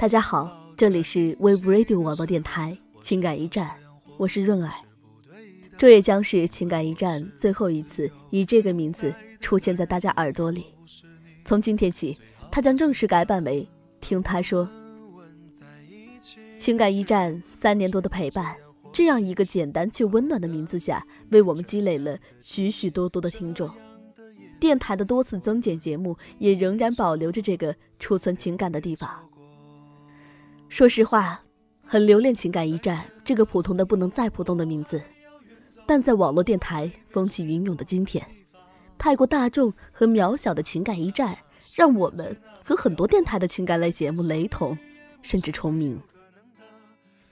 大家好，这里是 Wave Radio 网络电台情感驿站，我是润儿。这也将是情感驿站最后一次以这个名字出现在大家耳朵里。从今天起，它将正式改版为“听他说”。情感驿站三年多的陪伴，这样一个简单却温暖的名字下，为我们积累了许许多多的听众。电台的多次增减节目，也仍然保留着这个储存情感的地方。说实话，很留恋“情感驿站”这个普通的不能再普通的名字，但在网络电台风起云涌的今天，太过大众和渺小的“情感驿站”，让我们和很多电台的情感类节目雷同，甚至重名。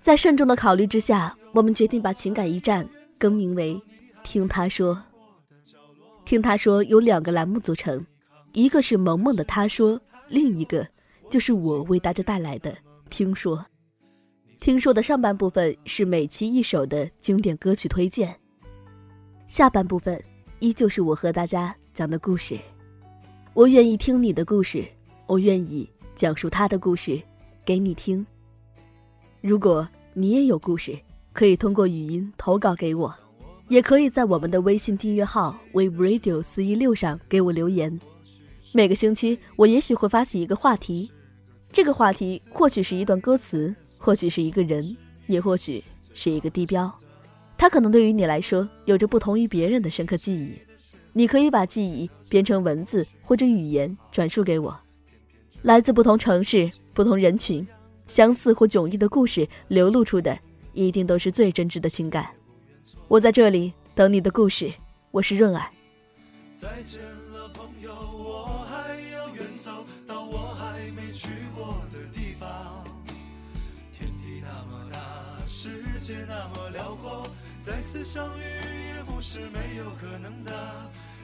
在慎重的考虑之下，我们决定把“情感驿站”更名为“听他说”。听他说由两个栏目组成，一个是萌萌的他说，另一个就是我为大家带来的。听说，听说的上半部分是每期一首的经典歌曲推荐，下半部分依旧是我和大家讲的故事。我愿意听你的故事，我愿意讲述他的故事给你听。如果你也有故事，可以通过语音投稿给我，也可以在我们的微信订阅号 “we radio 四一六”上给我留言。每个星期，我也许会发起一个话题。这个话题或许是一段歌词，或许是一个人，也或许是一个地标，它可能对于你来说有着不同于别人的深刻记忆。你可以把记忆编成文字或者语言转述给我。来自不同城市、不同人群，相似或迥异的故事流露出的，一定都是最真挚的情感。我在这里等你的故事。我是润儿。再见界那么辽阔，再次相遇也不是没有可能的。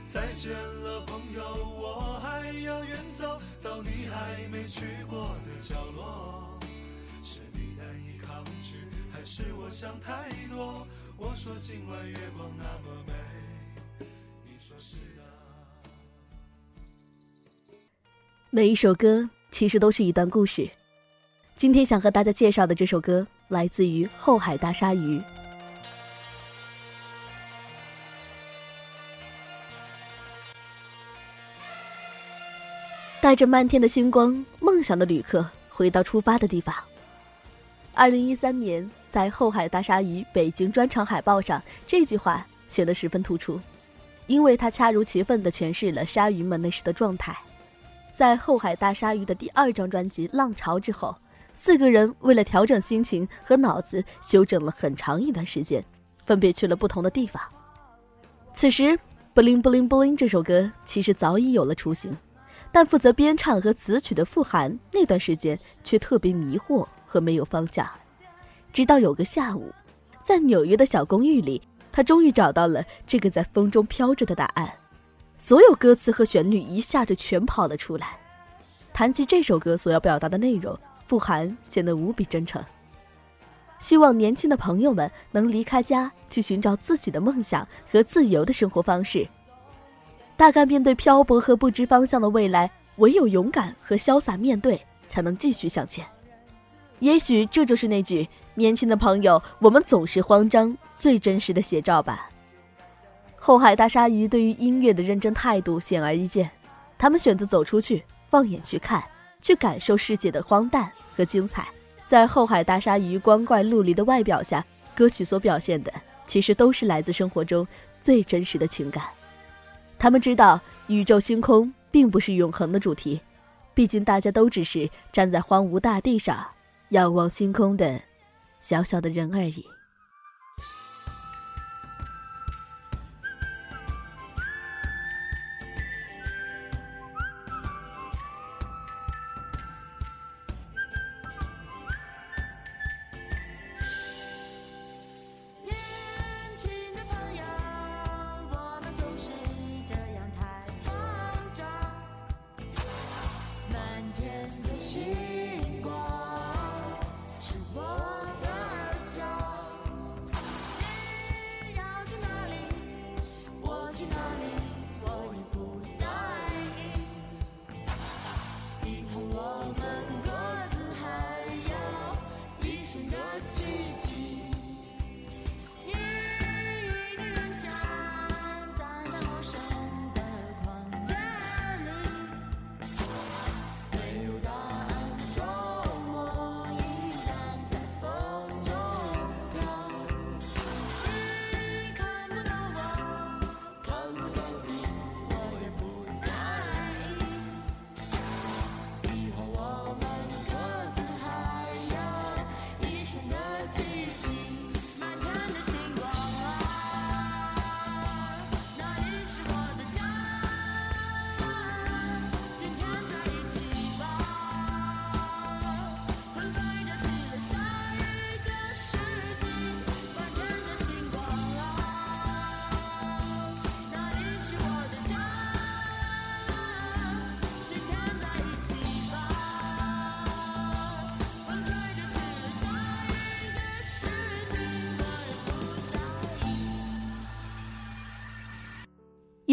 再见了，朋友，我还要远走到你还没去过的角落。是你难以抗拒，还是我想太多？我说今晚月光那么美，你说是的。每一首歌其实都是一段故事。今天想和大家介绍的这首歌。来自于后海大鲨鱼，带着漫天的星光，梦想的旅客回到出发的地方。二零一三年，在后海大鲨鱼北京专场海报上，这句话写得十分突出，因为它恰如其分地诠释了鲨鱼们那时的状态。在后海大鲨鱼的第二张专辑《浪潮》之后。四个人为了调整心情和脑子，休整了很长一段时间，分别去了不同的地方。此时，《布灵布灵布灵》这首歌其实早已有了雏形，但负责编唱和词曲的傅寒那段时间却特别迷惑和没有方向。直到有个下午，在纽约的小公寓里，他终于找到了这个在风中飘着的答案，所有歌词和旋律一下就全跑了出来。谈及这首歌所要表达的内容。傅寒显得无比真诚，希望年轻的朋友们能离开家，去寻找自己的梦想和自由的生活方式。大概面对漂泊和不知方向的未来，唯有勇敢和潇洒面对，才能继续向前。也许这就是那句“年轻的朋友，我们总是慌张”最真实的写照吧。后海大鲨鱼对于音乐的认真态度显而易见，他们选择走出去，放眼去看。去感受世界的荒诞和精彩，在后海大鲨鱼光怪陆离的外表下，歌曲所表现的其实都是来自生活中最真实的情感。他们知道宇宙星空并不是永恒的主题，毕竟大家都只是站在荒芜大地上仰望星空的小小的人而已。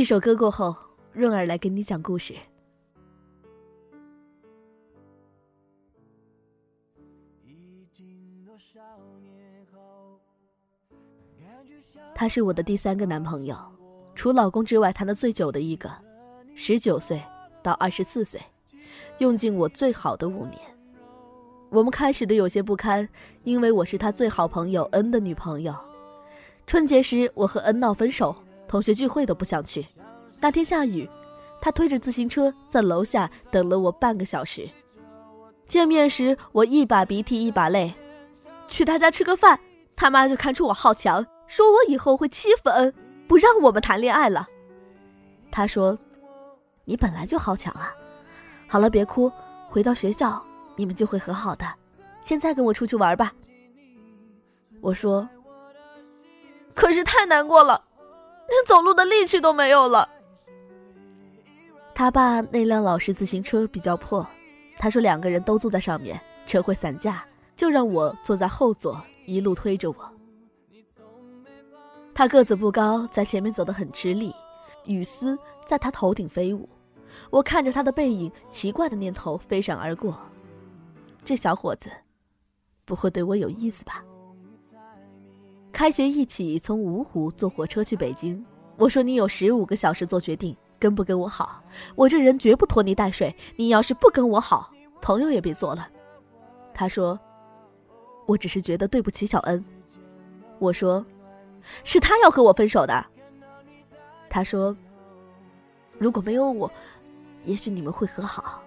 一首歌过后，润儿来给你讲故事。他是我的第三个男朋友，除老公之外谈的最久的一个，十九岁到二十四岁，用尽我最好的五年。我们开始的有些不堪，因为我是他最好朋友恩的女朋友。春节时，我和恩闹分手，同学聚会都不想去。那天下雨，他推着自行车在楼下等了我半个小时。见面时，我一把鼻涕一把泪。去他家吃个饭，他妈就看出我好强。说我以后会欺负恩，不让我们谈恋爱了。他说：“你本来就好强啊。”好了，别哭，回到学校你们就会和好的。现在跟我出去玩吧。我说：“可是太难过了，连走路的力气都没有了。”他爸那辆老式自行车比较破，他说两个人都坐在上面，车会散架，就让我坐在后座，一路推着我。他个子不高，在前面走得很吃力，雨丝在他头顶飞舞。我看着他的背影，奇怪的念头飞闪而过：这小伙子不会对我有意思吧？开学一起从芜湖坐火车去北京，我说你有十五个小时做决定，跟不跟我好？我这人绝不拖泥带水，你要是不跟我好，朋友也别做了。他说：“我只是觉得对不起小恩。”我说。是他要和我分手的。他说：“如果没有我，也许你们会和好。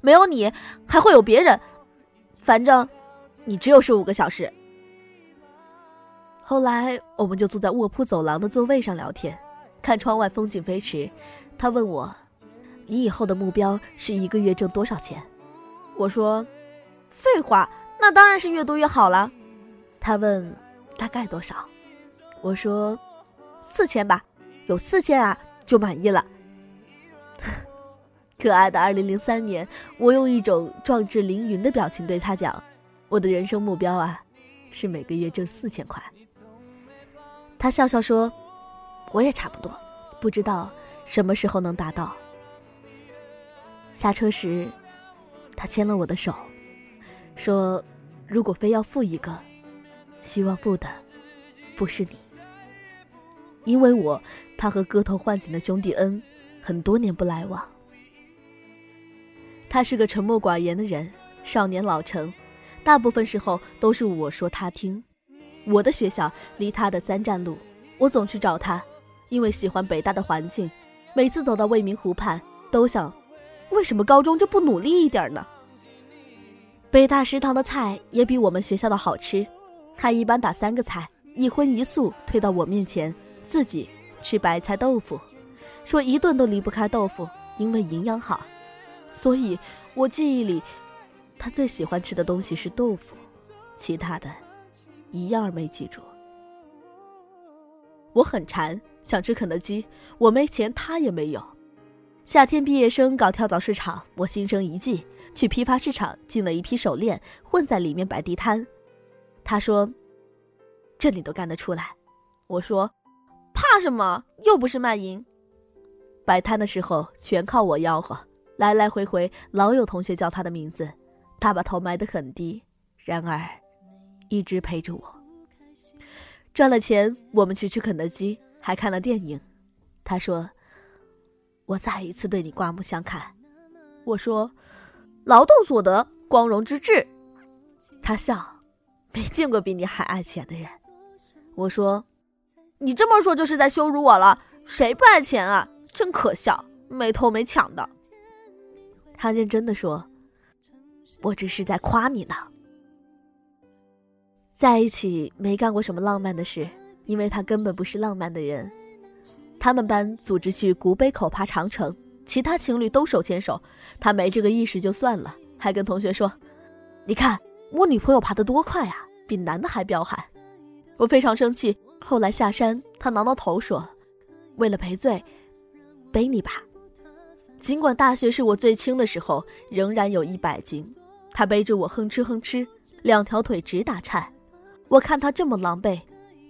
没有你，还会有别人。反正，你只有十五个小时。”后来，我们就坐在卧铺走廊的座位上聊天，看窗外风景飞驰。他问我：“你以后的目标是一个月挣多少钱？”我说：“废话，那当然是越多越好了。”他问。大概多少？我说四千吧，有四千啊就满意了。可爱的二零零三年，我用一种壮志凌云的表情对他讲：“我的人生目标啊，是每个月挣四千块。”他笑笑说：“我也差不多，不知道什么时候能达到。”下车时，他牵了我的手，说：“如果非要付一个。”希望付的不是你，因为我他和割头换颈的兄弟恩很多年不来往。他是个沉默寡言的人，少年老成，大部分时候都是我说他听。我的学校离他的三站路，我总去找他，因为喜欢北大的环境。每次走到未名湖畔，都想，为什么高中就不努力一点呢？北大食堂的菜也比我们学校的好吃。他一般打三个菜，一荤一素推到我面前，自己吃白菜豆腐，说一顿都离不开豆腐，因为营养好。所以，我记忆里，他最喜欢吃的东西是豆腐，其他的，一样没记住。我很馋，想吃肯德基，我没钱，他也没有。夏天毕业生搞跳蚤市场，我心生一计，去批发市场进了一批手链，混在里面摆地摊。他说：“这你都干得出来。”我说：“怕什么？又不是卖淫。”摆摊的时候全靠我吆喝，来来回回老有同学叫他的名字，他把头埋得很低，然而一直陪着我。赚了钱，我们去吃肯德基，还看了电影。他说：“我再一次对你刮目相看。”我说：“劳动所得，光荣之至。”他笑。没见过比你还爱钱的人，我说，你这么说就是在羞辱我了。谁不爱钱啊？真可笑，没偷没抢的。他认真的说，我只是在夸你呢。在一起没干过什么浪漫的事，因为他根本不是浪漫的人。他们班组织去古北口爬长城，其他情侣都手牵手，他没这个意识就算了，还跟同学说，你看。我女朋友爬得多快啊，比男的还彪悍！我非常生气。后来下山，他挠挠头说：“为了赔罪，背你吧。”尽管大学是我最轻的时候，仍然有一百斤。他背着我哼哧哼哧，两条腿直打颤。我看他这么狼狈，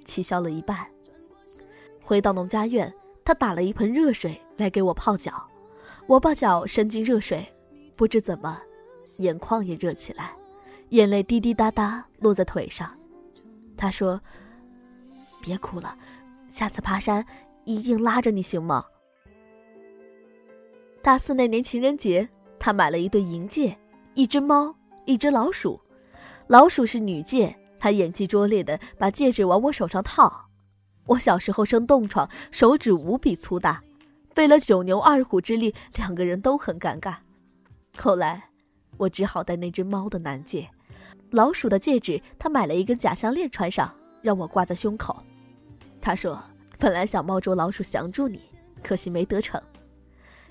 气消了一半。回到农家院，他打了一盆热水来给我泡脚，我把脚伸进热水，不知怎么，眼眶也热起来，眼泪滴滴答答落在腿上。他说：“别哭了，下次爬山一定拉着你，行吗？”大四那年情人节，他买了一对银戒，一只猫，一只老鼠。老鼠是女戒，他演技拙劣的把戒指往我手上套。我小时候生冻疮，手指无比粗大，费了九牛二虎之力，两个人都很尴尬。后来，我只好戴那只猫的男戒，老鼠的戒指，他买了一根假项链穿上，让我挂在胸口。他说：“本来想猫捉老鼠降住你，可惜没得逞。”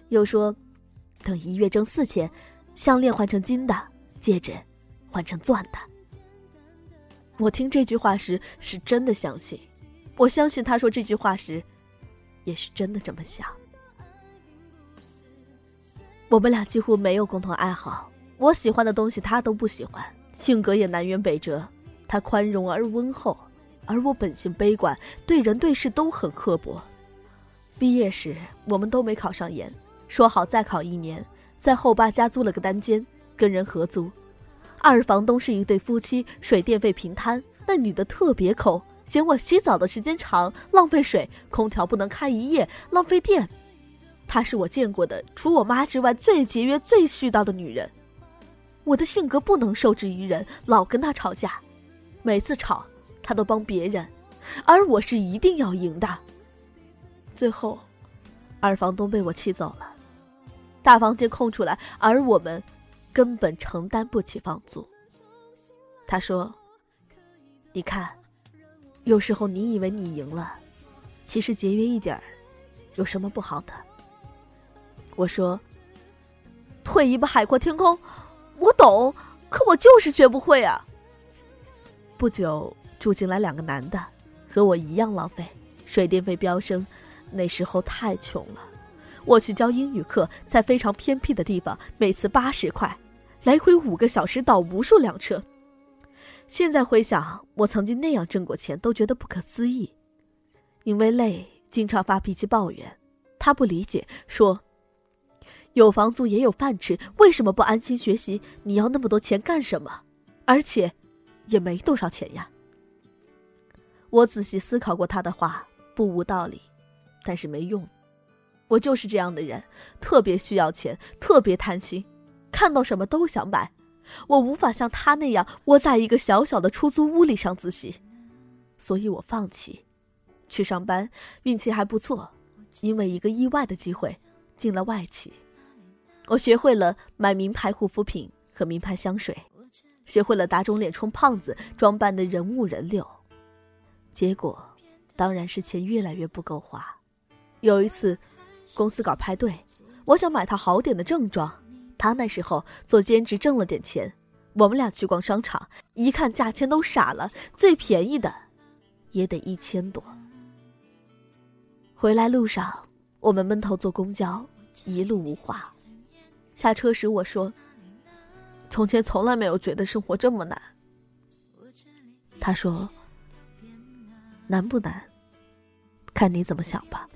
又说：“等一月挣四千，项链换成金的，戒指换成钻的。”我听这句话时是真的相信，我相信他说这句话时，也是真的这么想。我们俩几乎没有共同爱好，我喜欢的东西他都不喜欢，性格也南辕北辙。他宽容而温厚，而我本性悲观，对人对事都很刻薄。毕业时，我们都没考上研。说好再考一年，在后爸家租了个单间，跟人合租。二房东是一对夫妻，水电费平摊。那女的特别抠，嫌我洗澡的时间长，浪费水，空调不能开一夜，浪费电。她是我见过的除我妈之外最节约、最絮叨的女人。我的性格不能受制于人，老跟她吵架。每次吵，她都帮别人，而我是一定要赢的。最后，二房东被我气走了。大房间空出来，而我们根本承担不起房租。他说：“你看，有时候你以为你赢了，其实节约一点儿，有什么不好的？”我说：“退一步海阔天空，我懂，可我就是学不会啊。”不久住进来两个男的，和我一样浪费，水电费飙升，那时候太穷了。我去教英语课，在非常偏僻的地方，每次八十块，来回五个小时，倒无数辆车。现在回想，我曾经那样挣过钱，都觉得不可思议。因为累，经常发脾气抱怨。他不理解，说：“有房租也有饭吃，为什么不安心学习？你要那么多钱干什么？而且，也没多少钱呀。”我仔细思考过他的话，不无道理，但是没用。我就是这样的人，特别需要钱，特别贪心，看到什么都想买。我无法像他那样窝在一个小小的出租屋里上自习，所以我放弃去上班。运气还不错，因为一个意外的机会进了外企。我学会了买名牌护肤品和名牌香水，学会了打肿脸充胖子，装扮的人五人六。结果当然是钱越来越不够花。有一次。公司搞派对，我想买套好点的正装。他那时候做兼职挣了点钱，我们俩去逛商场，一看价钱都傻了，最便宜的也得一千多。回来路上，我们闷头坐公交，一路无话。下车时我说：“从前从来没有觉得生活这么难。”他说：“难不难？看你怎么想吧。”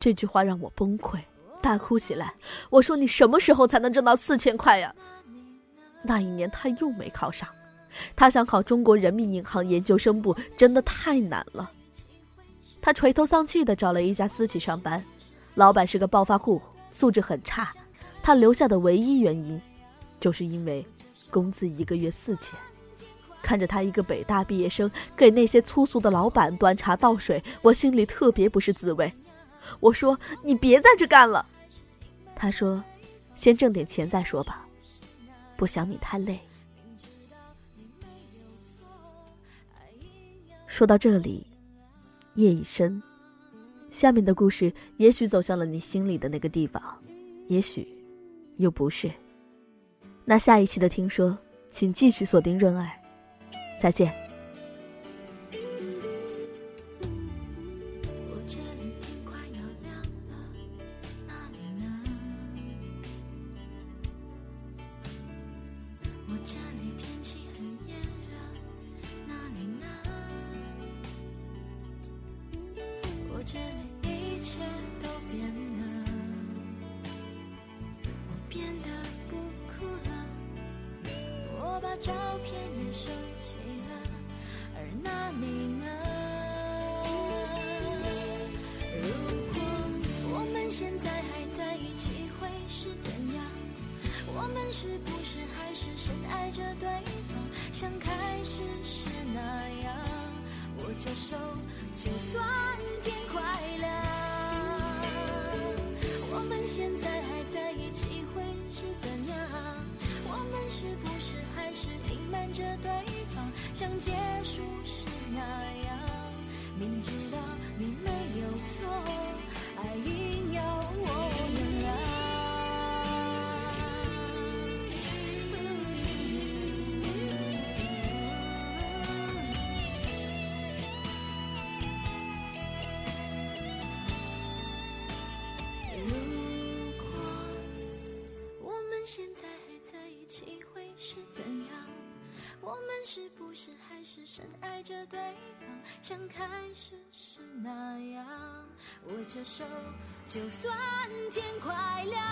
这句话让我崩溃，大哭起来。我说：“你什么时候才能挣到四千块呀？”那一年他又没考上，他想考中国人民银行研究生部，真的太难了。他垂头丧气的找了一家私企上班，老板是个暴发户，素质很差。他留下的唯一原因，就是因为工资一个月四千。看着他一个北大毕业生给那些粗俗的老板端茶倒水，我心里特别不是滋味。我说：“你别在这干了。”他说：“先挣点钱再说吧，不想你太累。”说到这里，夜已深，下面的故事也许走向了你心里的那个地方，也许又不是。那下一期的听说，请继续锁定润儿，再见。照片也收起了，而那你呢？如果我们现在还在一起，会是怎样？我们是不是还是深爱着对方，像开始时那样？握着手，就算天快亮。我们现在还在一起，会是怎样？我们是不是还是隐瞒着对方，像结束时那样？明知道你没有错，爱硬要我原是还是深爱着对方，像开始时那样？握着手，就算天快亮。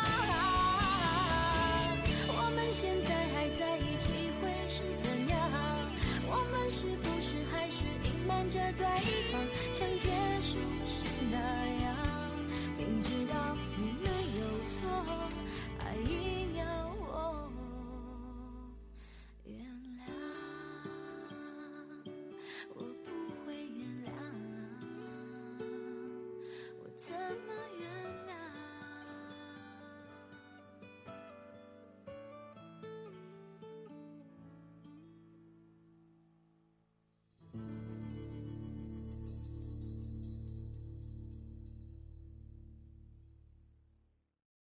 我们现在还在一起，会是怎样？我们是不是还是隐瞒着对方，想结束